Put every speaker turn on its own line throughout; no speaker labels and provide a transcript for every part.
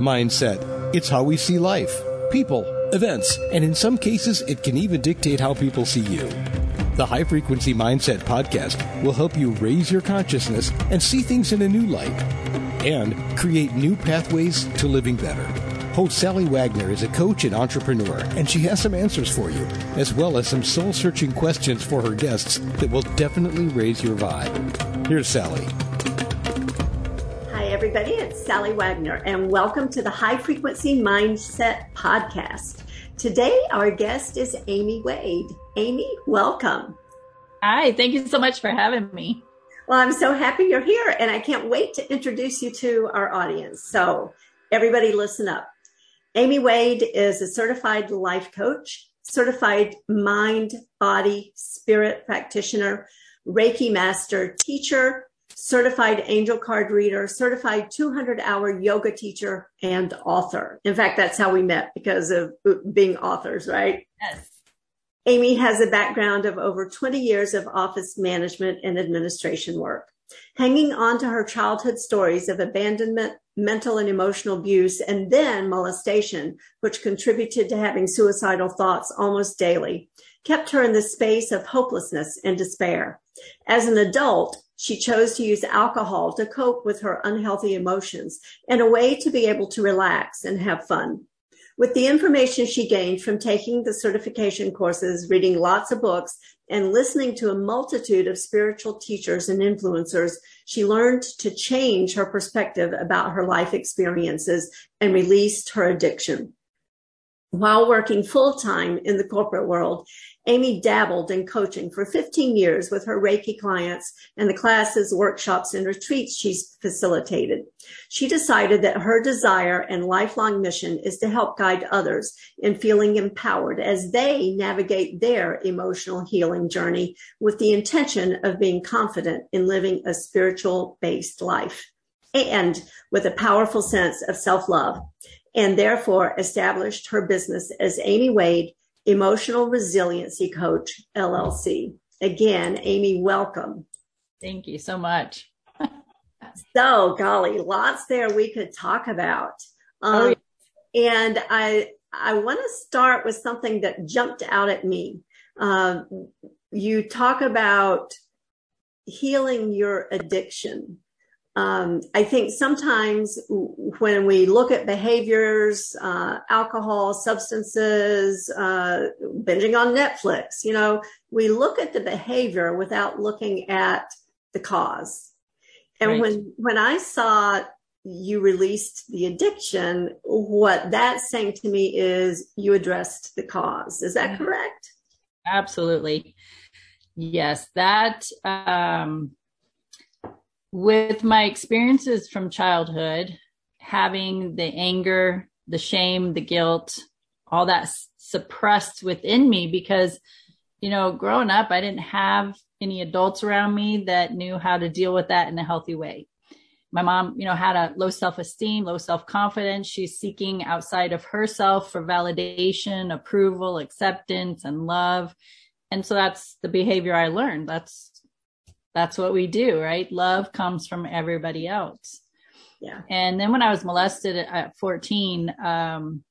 Mindset. It's how we see life, people, events, and in some cases, it can even dictate how people see you. The High Frequency Mindset podcast will help you raise your consciousness and see things in a new light and create new pathways to living better. Host Sally Wagner is a coach and entrepreneur, and she has some answers for you, as well as some soul searching questions for her guests that will definitely raise your vibe. Here's Sally.
Everybody. It's Sally Wagner, and welcome to the High Frequency Mindset Podcast. Today, our guest is Amie Wade. Amie, welcome.
Hi, thank you so much for having me.
Well, I'm so happy you're here, and I can't wait to introduce you to our audience. So, everybody, listen up. Amie Wade is a certified life coach, certified mind, body, spirit practitioner, Reiki master, teacher, certified angel card reader, certified 200 hour yoga teacher, and author. In fact, that's how we met because of being authors, right?
Yes.
Amie has a background of over 20 years of office management and administration work. Hanging on to her childhood stories of abandonment, mental and emotional abuse, and then molestation, which contributed to having suicidal thoughts almost daily, kept her in the space of hopelessness and despair. As an adult, she chose to use alcohol to cope with her unhealthy emotions and a way to be able to relax and have fun. With the information she gained from taking the certification courses, reading lots of books, and listening to a multitude of spiritual teachers and influencers, she learned to change her perspective about her life experiences and released her addiction. While working full time in the corporate world, Amie dabbled in coaching for 15 years with her Reiki clients and the classes, workshops, and retreats she's facilitated. She decided that her desire and lifelong mission is to help guide others in feeling empowered as they navigate their emotional healing journey with the intention of being confident in living a spiritual based life and with a powerful sense of self love and therefore established her business as Amie Wade Emotional Resiliency Coach, LLC. Again, Amie, welcome.
Thank you so much.
so, golly, lots there we could talk about. Um, oh, yeah. And I, I want to start with something that jumped out at me. Um, you talk about healing your addiction um, I think sometimes when we look at behaviors, uh, alcohol, substances, uh, binging on Netflix, you know, we look at the behavior without looking at the cause. And right. when, when I saw you released the addiction, what that's saying to me is you addressed the cause. Is that correct?
Absolutely. Yes, that, um, with my experiences from childhood, having the anger, the shame, the guilt, all that suppressed within me because, you know, growing up, I didn't have any adults around me that knew how to deal with that in a healthy way. My mom, you know, had a low self esteem, low self confidence. She's seeking outside of herself for validation, approval, acceptance, and love. And so that's the behavior I learned. That's that's what we do, right? Love comes from everybody else.
Yeah.
And then when I was molested at 14, um,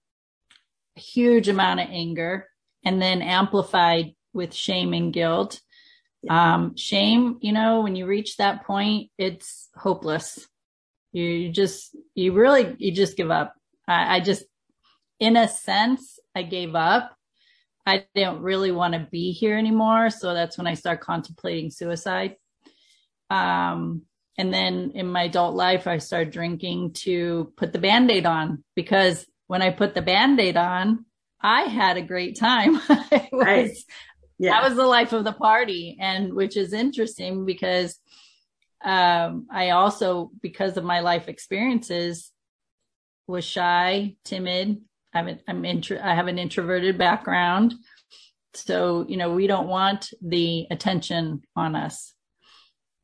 a huge amount of anger and then amplified with shame and guilt. Yeah. Um, shame, you know, when you reach that point, it's hopeless. You, you just, you really, you just give up. I, I just, in a sense, I gave up. I didn't really want to be here anymore. So that's when I start contemplating suicide. Um, and then in my adult life, I started drinking to put the band-aid on because when I put the band-aid on, I had a great time. was, right. Yeah. That was the life of the party. And which is interesting because, um, I also, because of my life experiences, was shy, timid. I'm, I'm intro, I have an introverted background. So, you know, we don't want the attention on us.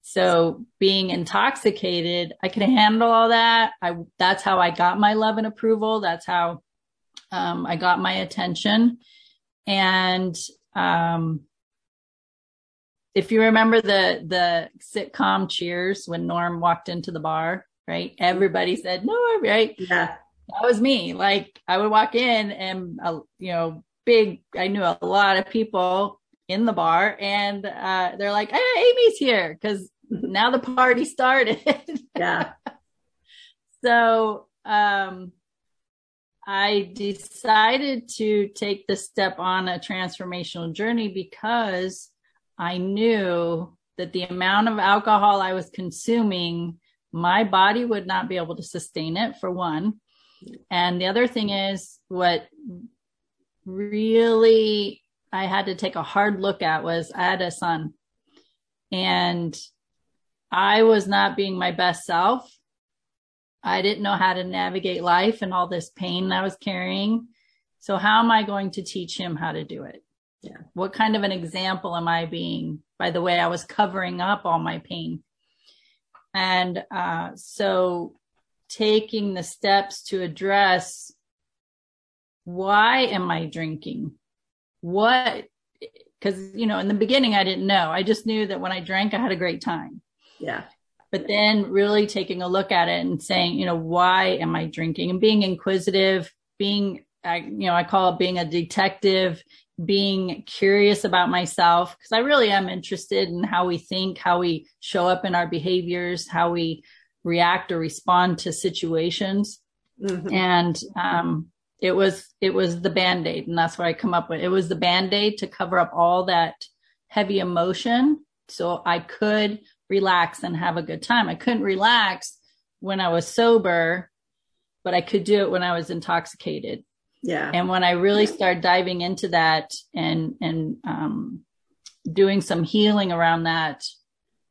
So being intoxicated, I could handle all that. I, that's how I got my love and approval. That's how, um, I got my attention. And, um, if you remember the, the sitcom Cheers when Norm walked into the bar, right? Everybody said, no, right?
Yeah.
that was me. Like I would walk in and, uh, you know, big, I knew a lot of people in the bar and uh, they're like, hey, Amie's here because now the party started.
yeah.
so um, I decided to take the step on a transformational journey because I knew that the amount of alcohol I was consuming, my body would not be able to sustain it for one. And the other thing is what really I had to take a hard look at was I had a son and I was not being my best self. I didn't know how to navigate life and all this pain I was carrying. So how am I going to teach him how to do it?
Yeah.
What kind of an example am I being by the way I was covering up all my pain? And uh, so taking the steps to address why am I drinking? What, because, you know, in the beginning, I didn't know. I just knew that when I drank, I had a great time.
Yeah.
But then really taking a look at it and saying, you know, why am I drinking and being inquisitive, being, I, you know, I call it being a detective, being curious about myself, because I really am interested in how we think, how we show up in our behaviors, how we react or respond to situations. Mm-hmm. And, um, it was it was the band-aid and that's what i come up with it was the band-aid to cover up all that heavy emotion so i could relax and have a good time. I couldn't relax when i was sober but i could do it when i was intoxicated.
Yeah.
And when i really started diving into that and and um, doing some healing around that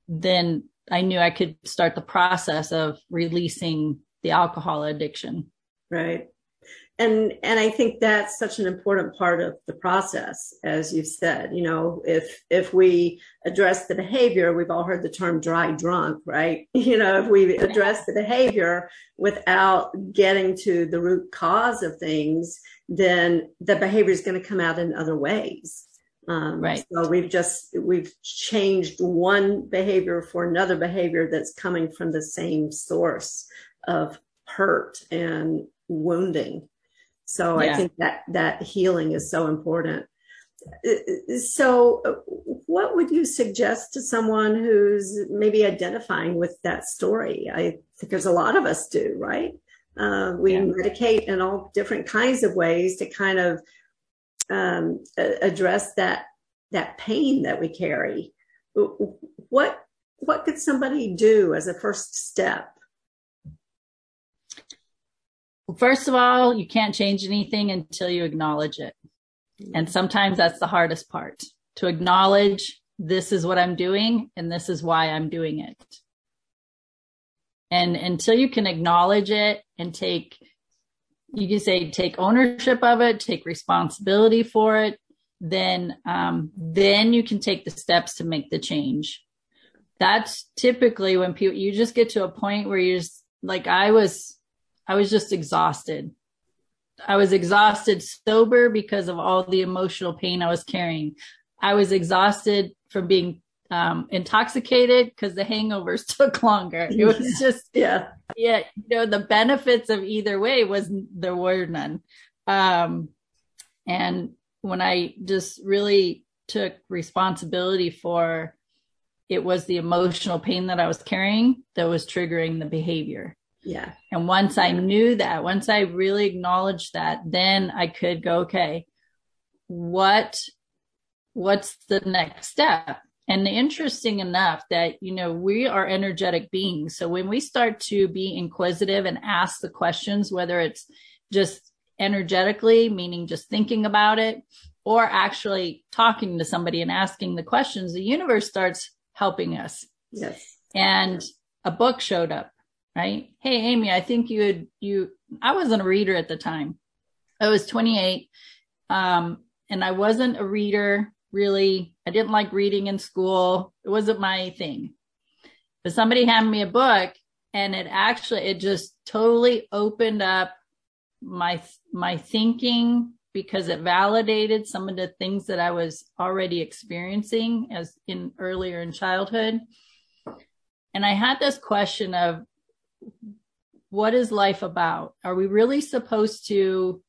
then i knew i could start the process of releasing the alcohol addiction.
Right and and i think that's such an important part of the process as you said you know if if we address the behavior we've all heard the term dry drunk right? You know if we address the behavior without getting to the root cause of things then the behavior is going to come out in other ways.
Um, right.
so we've just we've changed one behavior for another behavior that's coming from the same source of hurt and wounding so yeah. I think that that healing is so important. So, what would you suggest to someone who's maybe identifying with that story? I think there's a lot of us do, right? Uh, we yeah. medicate in all different kinds of ways to kind of um, address that that pain that we carry. What what could somebody do as a first step
First of all, you can't change anything until you acknowledge it. And sometimes that's the hardest part to acknowledge this is what I'm doing and this is why I'm doing it. And until you can acknowledge it and take, you can say, take ownership of it, take responsibility for it, then, um, then you can take the steps to make the change. That's typically when people, you just get to a point where you're just like, I was, I was just exhausted. I was exhausted sober because of all the emotional pain I was carrying. I was exhausted from being um, intoxicated because the hangovers took longer. It was just,
yeah,
yeah. You know, the benefits of either way was there were none. Um, and when I just really took responsibility for it was the emotional pain that I was carrying that was triggering the behavior.
Yeah.
And once I knew that, once I really acknowledged that, then I could go, okay, what, what's the next step? And interesting enough that, you know, we are energetic beings. So when we start to be inquisitive and ask the questions, whether it's just energetically, meaning just thinking about it, or actually talking to somebody and asking the questions, the universe starts helping us.
Yes.
And a book showed up right? Hey, Amie, I think you had, you, I wasn't a reader at the time. I was 28. Um, and I wasn't a reader really. I didn't like reading in school. It wasn't my thing. But somebody handed me a book and it actually, it just totally opened up my, my thinking because it validated some of the things that I was already experiencing as in earlier in childhood. And I had this question of what is life about? Are we really supposed to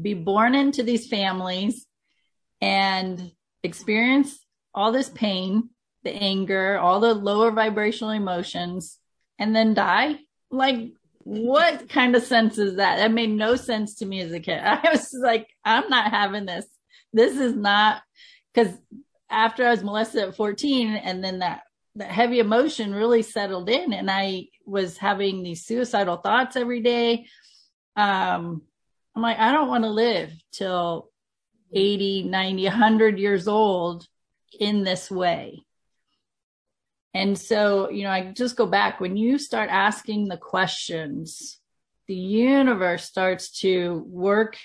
be born into these families and experience all this pain, the anger, all the lower vibrational emotions, and then die? Like, what kind of sense is that? That made no sense to me as a kid. I was like, I'm not having this. This is not because after I was molested at 14 and then that that heavy emotion really settled in and I was having these suicidal thoughts every day. Um, I'm like, I don't want to live till 80, 90, 100 years old in this way. And so, you know, I just go back when you start asking the questions, the universe starts to work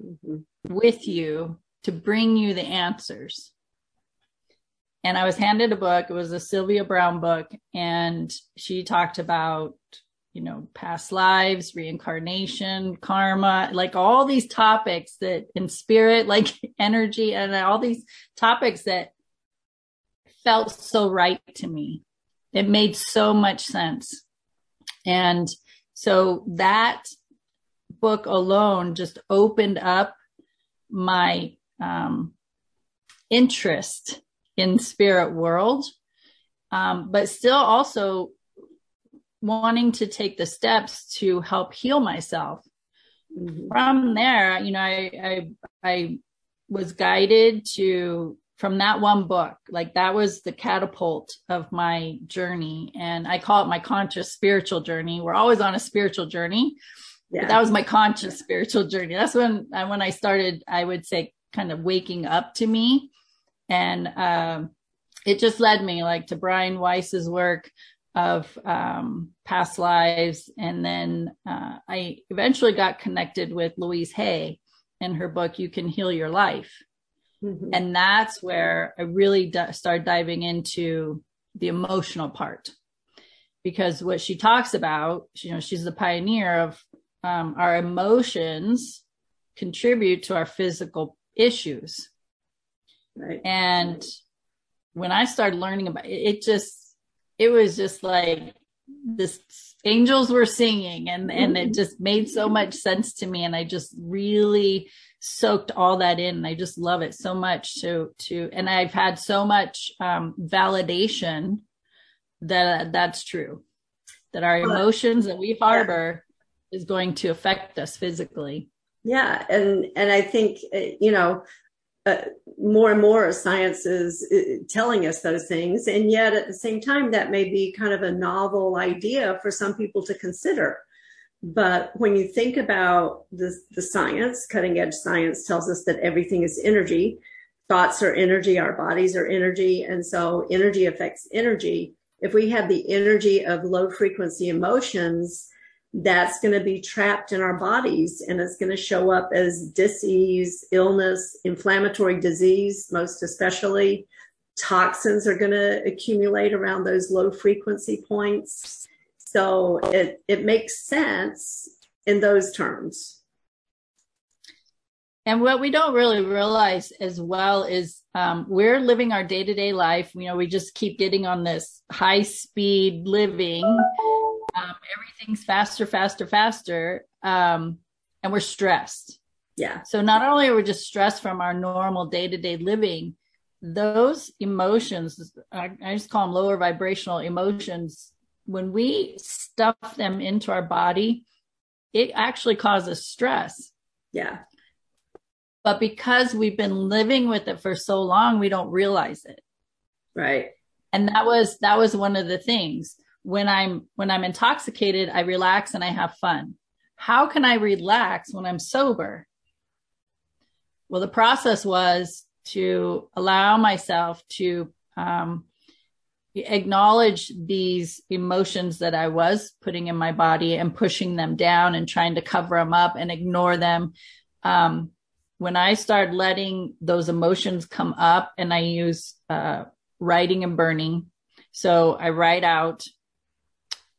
mm-hmm. with you to bring you the answers. And I was handed a book. It was a Sylvia Browne book. And she talked about, you know, past lives, reincarnation, karma, like all these topics that in spirit, like energy, and all these topics that felt so right to me. It made so much sense. And so that book alone just opened up my um, interest in spirit world, um, but still also wanting to take the steps to help heal myself. Mm-hmm. From there, you know, I, I I was guided to from that one book like that was the catapult of my journey and i call it my conscious spiritual journey we're always on a spiritual journey yeah. but that was my conscious spiritual journey that's when when i started i would say kind of waking up to me and um, it just led me like to brian weiss's work of um, past lives and then uh, i eventually got connected with louise hay in her book you can heal your life Mm-hmm. And that's where I really d- started diving into the emotional part. Because what she talks about, you know, she's the pioneer of um, our emotions contribute to our physical issues. Right. And when I started learning about it, it just, it was just like this angels were singing and, and it just made so much sense to me. And I just really soaked all that in. And I just love it so much to, to, and I've had so much, um, validation that uh, that's true, that our emotions that we harbor yeah. is going to affect us physically.
Yeah. And, and I think, uh, you know, uh, more and more science is uh, telling us those things. And yet at the same time, that may be kind of a novel idea for some people to consider. But when you think about the, the science, cutting edge science tells us that everything is energy. Thoughts are energy, our bodies are energy. And so energy affects energy. If we have the energy of low frequency emotions, that's going to be trapped in our bodies and it's going to show up as disease, illness, inflammatory disease, most especially. Toxins are going to accumulate around those low frequency points. So it, it makes sense in those terms.
And what we don't really realize as well is um, we're living our day to day life. You know, we just keep getting on this high speed living. Everything's faster, faster, faster. Um, and we're stressed.
Yeah.
So not only are we just stressed from our normal day to day living, those emotions, I, I just call them lower vibrational emotions, when we stuff them into our body, it actually causes stress.
Yeah.
But because we've been living with it for so long, we don't realize it.
Right.
And that was that was one of the things. When I'm when I'm intoxicated, I relax and I have fun. How can I relax when I'm sober? Well, the process was to allow myself to um, acknowledge these emotions that I was putting in my body and pushing them down and trying to cover them up and ignore them. Um, when I start letting those emotions come up and I use uh, writing and burning. So I write out,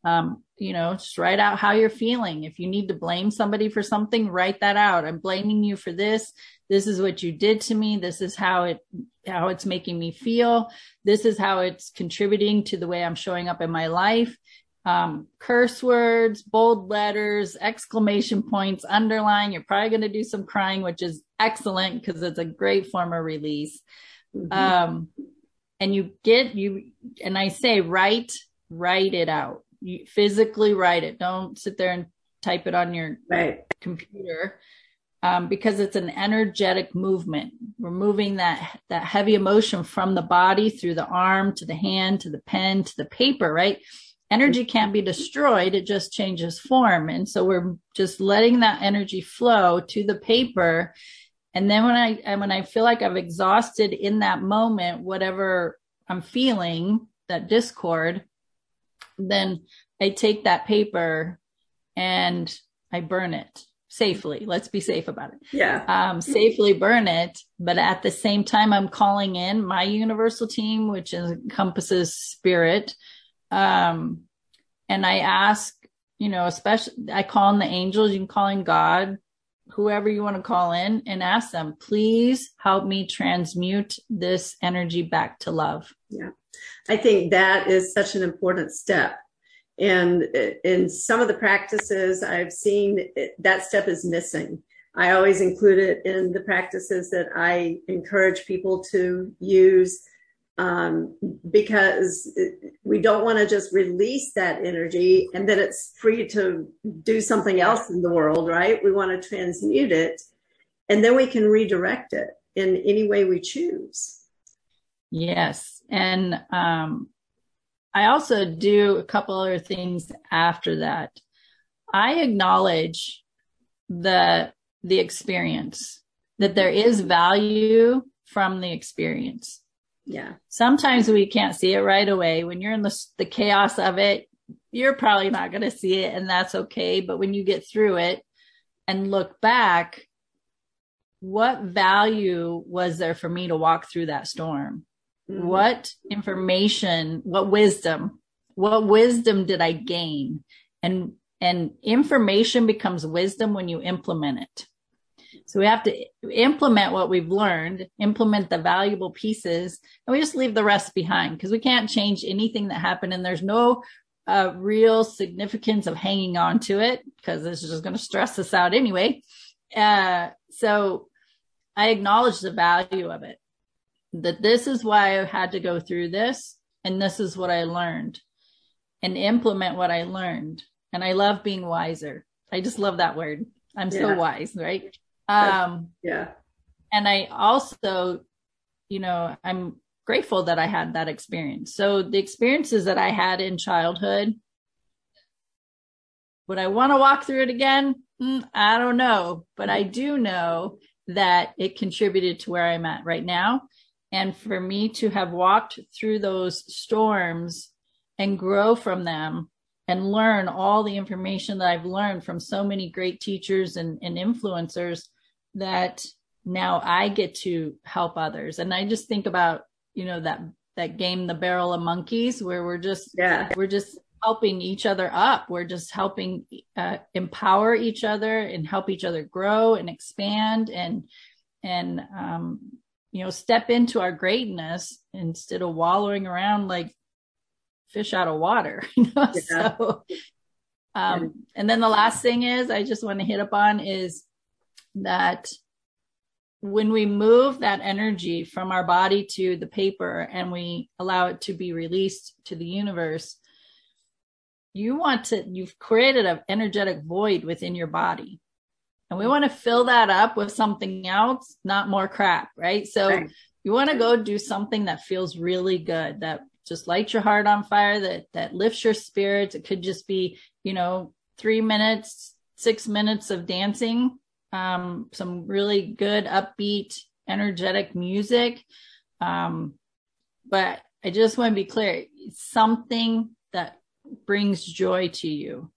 um, you know, just write out how you're feeling. If you need to blame somebody for something, write that out. I'm blaming you for this. This is what you did to me. This is how it how it's making me feel. This is how it's contributing to the way I'm showing up in my life. um, curse words, bold letters, exclamation points, underline. You're probably going to do some crying, which is excellent because it's a great form of release. Mm-hmm. Um, and you get you, and I say, write, write it out. You physically write it. Don't sit there and type it on your
right.
computer. Um, because it's an energetic movement. We're moving that that heavy emotion from the body through the arm to the hand to the pen to the paper, right? energy can't be destroyed. It just changes form. And so we're just letting that energy flow to the paper. And then when I, and when I feel like I've exhausted in that moment, whatever I'm feeling, that discord, then I take that paper and I burn it safely. Let's be safe about it.
Yeah.
Um, safely burn it. But at the same time, I'm calling in my universal team, which encompasses spirit, um, and I ask, you know, especially I call in the angels, you can call in God, whoever you want to call in and ask them, please help me transmute this energy back to love.
Yeah. I think that is such an important step. And in some of the practices I've seen, that step is missing. I always include it in the practices that I encourage people to use um, because we don't want to just release that energy and then it's free to do something else in the world, right? We want to transmute it and then we can redirect it in any way we choose.
Yes. And um, I also do a couple other things after that. I acknowledge the the experience that there is value from the experience
yeah.
Sometimes we can't see it right away. When you're in the, the chaos of it, you're probably not going to see it and that's okay. But when you get through it and look back, what value was there for me to walk through that storm? Mm-hmm. What information, what wisdom, what wisdom did I gain? And, and information becomes wisdom when you implement it. So we have to implement what we've learned, implement the valuable pieces, and we just leave the rest behind because we can't change anything that happened. And there's no uh, real significance of hanging on to it because it's just going to stress us out anyway. Uh, so I acknowledge the value of it, that this is why I had to go through this, and this is what I learned, and implement what I learned. And I love being wiser. I just love that word. I'm yeah. so wise, right?
Um, yeah.
And I also, you know, I'm grateful that I had that experience. So the experiences that I had in childhood, would I want to walk through it again? Mm, I don't know, but I do know that it contributed to where I'm at right now. And for me to have walked through those storms and grow from them and learn all the information that I've learned from so many great teachers and, and influencers that now I get to help others. And I just think about, you know, that, that game, the barrel of monkeys, where we're just,
yeah.
we're just helping each other up. We're just helping uh, empower each other and help each other grow and expand and, and, um, you know, step into our greatness instead of wallowing around like fish out of water, you know? Yeah. So, um, and then the last thing is I just want to hit upon is that when we move that energy from our body to the paper and we allow it to be released to the universe, you want to, you've created an energetic void within your body. And we want to fill that up with something else, not more crap, right? So right. you want to go do something that feels really good, that just lights your heart on fire, that, that lifts your spirits. It could just be, you know, three minutes, six minutes of dancing um, some really good, upbeat, energetic music. Um, but I just want to be clear something that brings joy to you.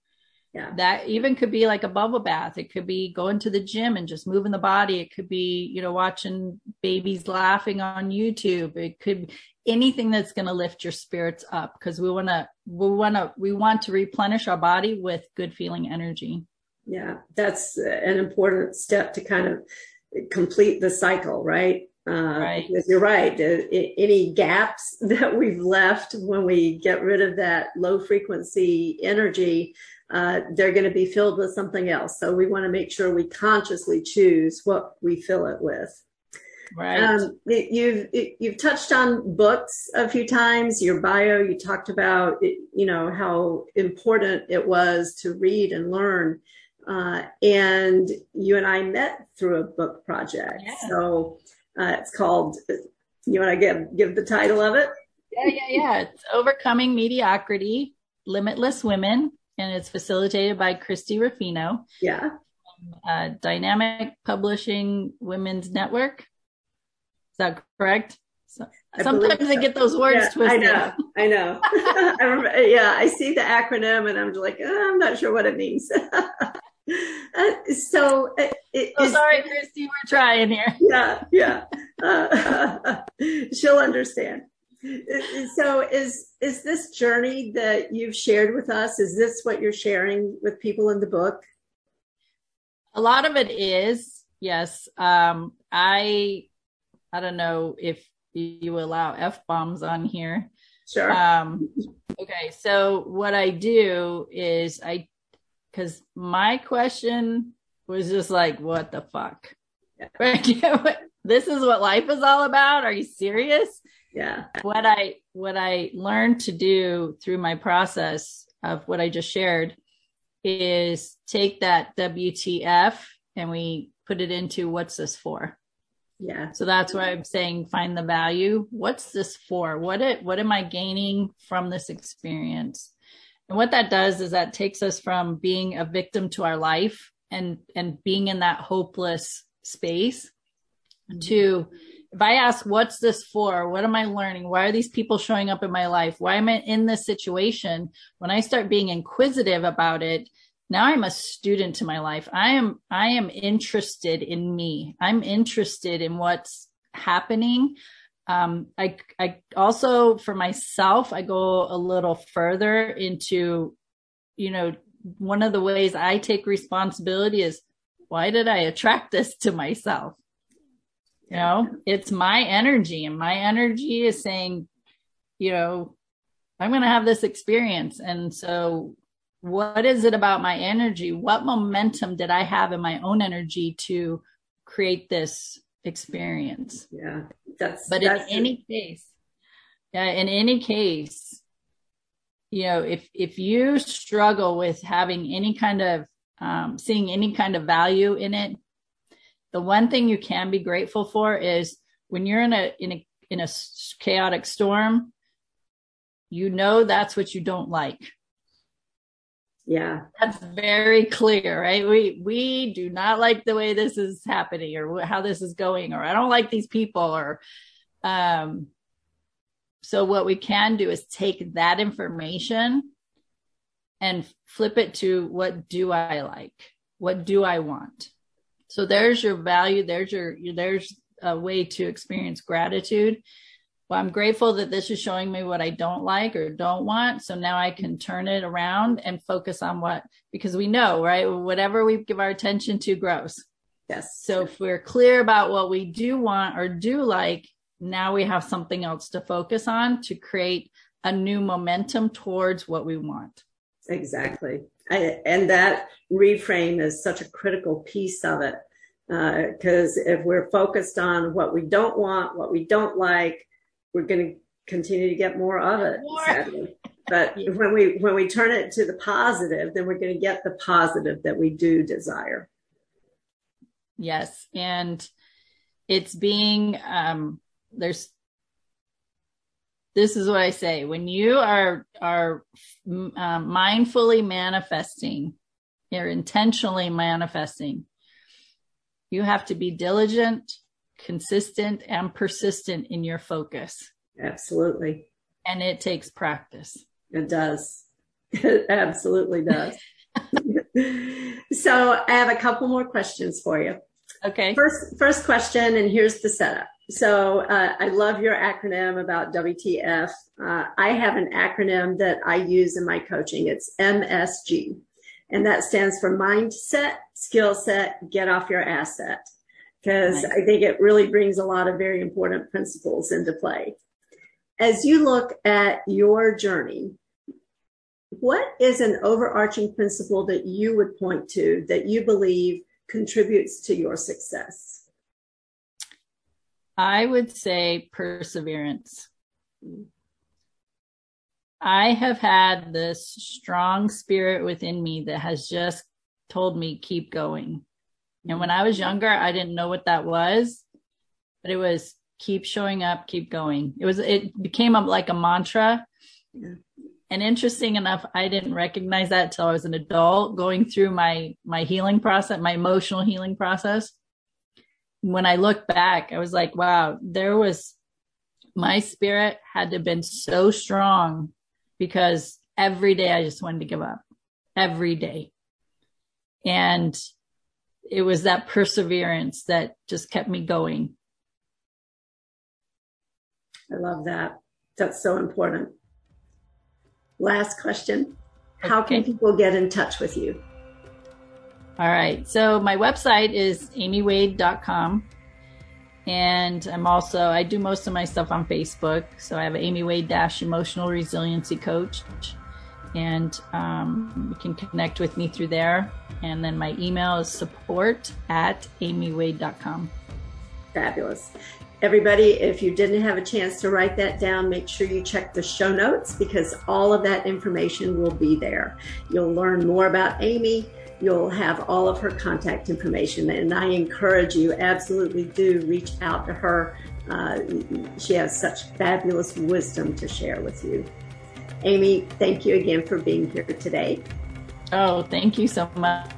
Yeah.
That even could be like a bubble bath. It could be going to the gym and just moving the body. It could be, you know, watching babies laughing on YouTube. It could be anything that's going to lift your spirits up because we want to, we want to, we want to replenish our body with good feeling energy
yeah that's an important step to kind of complete the cycle right Uh, right. Because you're right. Any gaps that we've left when we get rid of that low frequency energy, uh, they're going to be filled with something else. So we want to make sure we consciously choose what we fill it with.
Right. Um,
you've you've touched on books a few times. Your bio, you talked about you know how important it was to read and learn. Uh, and you and I met through a book project. Yeah. So uh, it's called. You want to give give the title of it?
Yeah, yeah, yeah. It's Overcoming Mediocrity: Limitless Women, and it's facilitated by Christie Ruffino.
Yeah.
Uh, Dynamic Publishing Women's Network. Is that correct? So, I sometimes I get those words
yeah,
twisted.
I know. I know. I remember, yeah, I see the acronym and I'm like, oh, I'm not sure what it means. Uh, so, uh,
it, oh, sorry, Christie, we're trying here.
Yeah, yeah. Uh, she'll understand. So, is is this journey that you've shared with us? Is this what you're sharing with people in the book?
A lot of it is, yes. Um, I I don't know if you allow f bombs on here.
Sure.
Um, okay, so what I do is I because my question was just like, what the fuck? Yeah. this is what life is all about. Are you serious?
Yeah.
What I what I learned to do through my process of what I just shared is take that WTF and we put it into what's this for?
Yeah.
So that's why I'm saying find the value. What's this for? What it what am I gaining from this experience? And what that does is that takes us from being a victim to our life and and being in that hopeless space mm-hmm. to if I ask what's this for? What am I learning? Why are these people showing up in my life? Why am I in this situation? When I start being inquisitive about it, now I'm a student to my life. I am I am interested in me. I'm interested in what's happening um, I, I also, for myself, I go a little further into, you know, one of the ways I take responsibility is why did I attract this to myself? You know, it's my energy and my energy is saying, you know, I'm going to have this experience. And so what is it about my energy? What momentum did I have in my own energy to create this experience.
Yeah, that's.
But
that's
in any case, yeah, in any case, you know, if if you struggle with having any kind of um, seeing any kind of value in it, the one thing you can be grateful for is when you're in a in a in a chaotic storm, you know that's what you don't like
yeah.
That's very clear, right? We we do not like the way this is happening or how this is going or I don't like these people or um so what we can do is take that information and flip it to what do I like? What do I want? So there's your value, there's your there's a way to experience gratitude well, I'm grateful that this is showing me what I don't like or don't want. So now I can turn it around and focus on what, because we know, right? Whatever we give our attention to grows.
Yes.
So if we're clear about what we do want or do like, now we have something else to focus on to create a new momentum towards what we want.
Exactly. I, and that reframe is such a critical piece of it. Because uh, if we're focused on what we don't want, what we don't like, we're going to continue to get more of it more. but when we when we turn it to the positive then we're going to get the positive that we do desire
yes and it's being um there's this is what i say when you are are uh, mindfully manifesting you're intentionally manifesting you have to be diligent consistent and persistent in your focus.
Absolutely.
And it takes practice.
It does. It absolutely does. so I have a couple more questions for you.
Okay.
First, first question, and here's the setup. So uh, I love your acronym about WTF. Uh, I have an acronym that I use in my coaching. It's MSG, and that stands for mindset, skill set, get off your asset. because I think it really brings a lot of very important principles into play. As you look at your journey, what is an overarching principle that you would point to that you believe contributes to your success?
I would say perseverance. I have had this strong spirit within me that has just told me keep going. And when I was younger, I didn't know what that was, but it was keep showing up, keep going. It was, it became a, like a mantra. Yeah. And interesting enough, I didn't recognize that till I was an adult going through my, my healing process, my emotional healing process. When I look back, I was like, wow, there was my spirit had to have been so strong because every day I just wanted to give up every day. And it was that perseverance that just kept me going.
I love that. That's so important. Last question. How okay. can people get in touch with you?
All right. So my website is amiewade.com. And I'm also, I do most of my stuff on Facebook. So I have Amie Wade Dash Emotional Resiliency Coach. And um, you can connect with me through there. And then my email is support at amiewade.com.
Fabulous. Everybody, if you didn't have a chance to write that down, make sure you check the show notes because all of that information will be there. You'll learn more about Amie you'll have all of her contact information. And I encourage you, absolutely do reach out to her. Uh, she has such fabulous wisdom to share with you. Amie, thank you again for being here today.
Oh, thank you so much.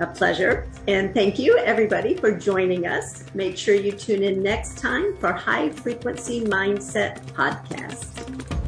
A pleasure. And thank you, everybody, for joining us. Make sure you tune in next time for High Frequency Mindset Podcast.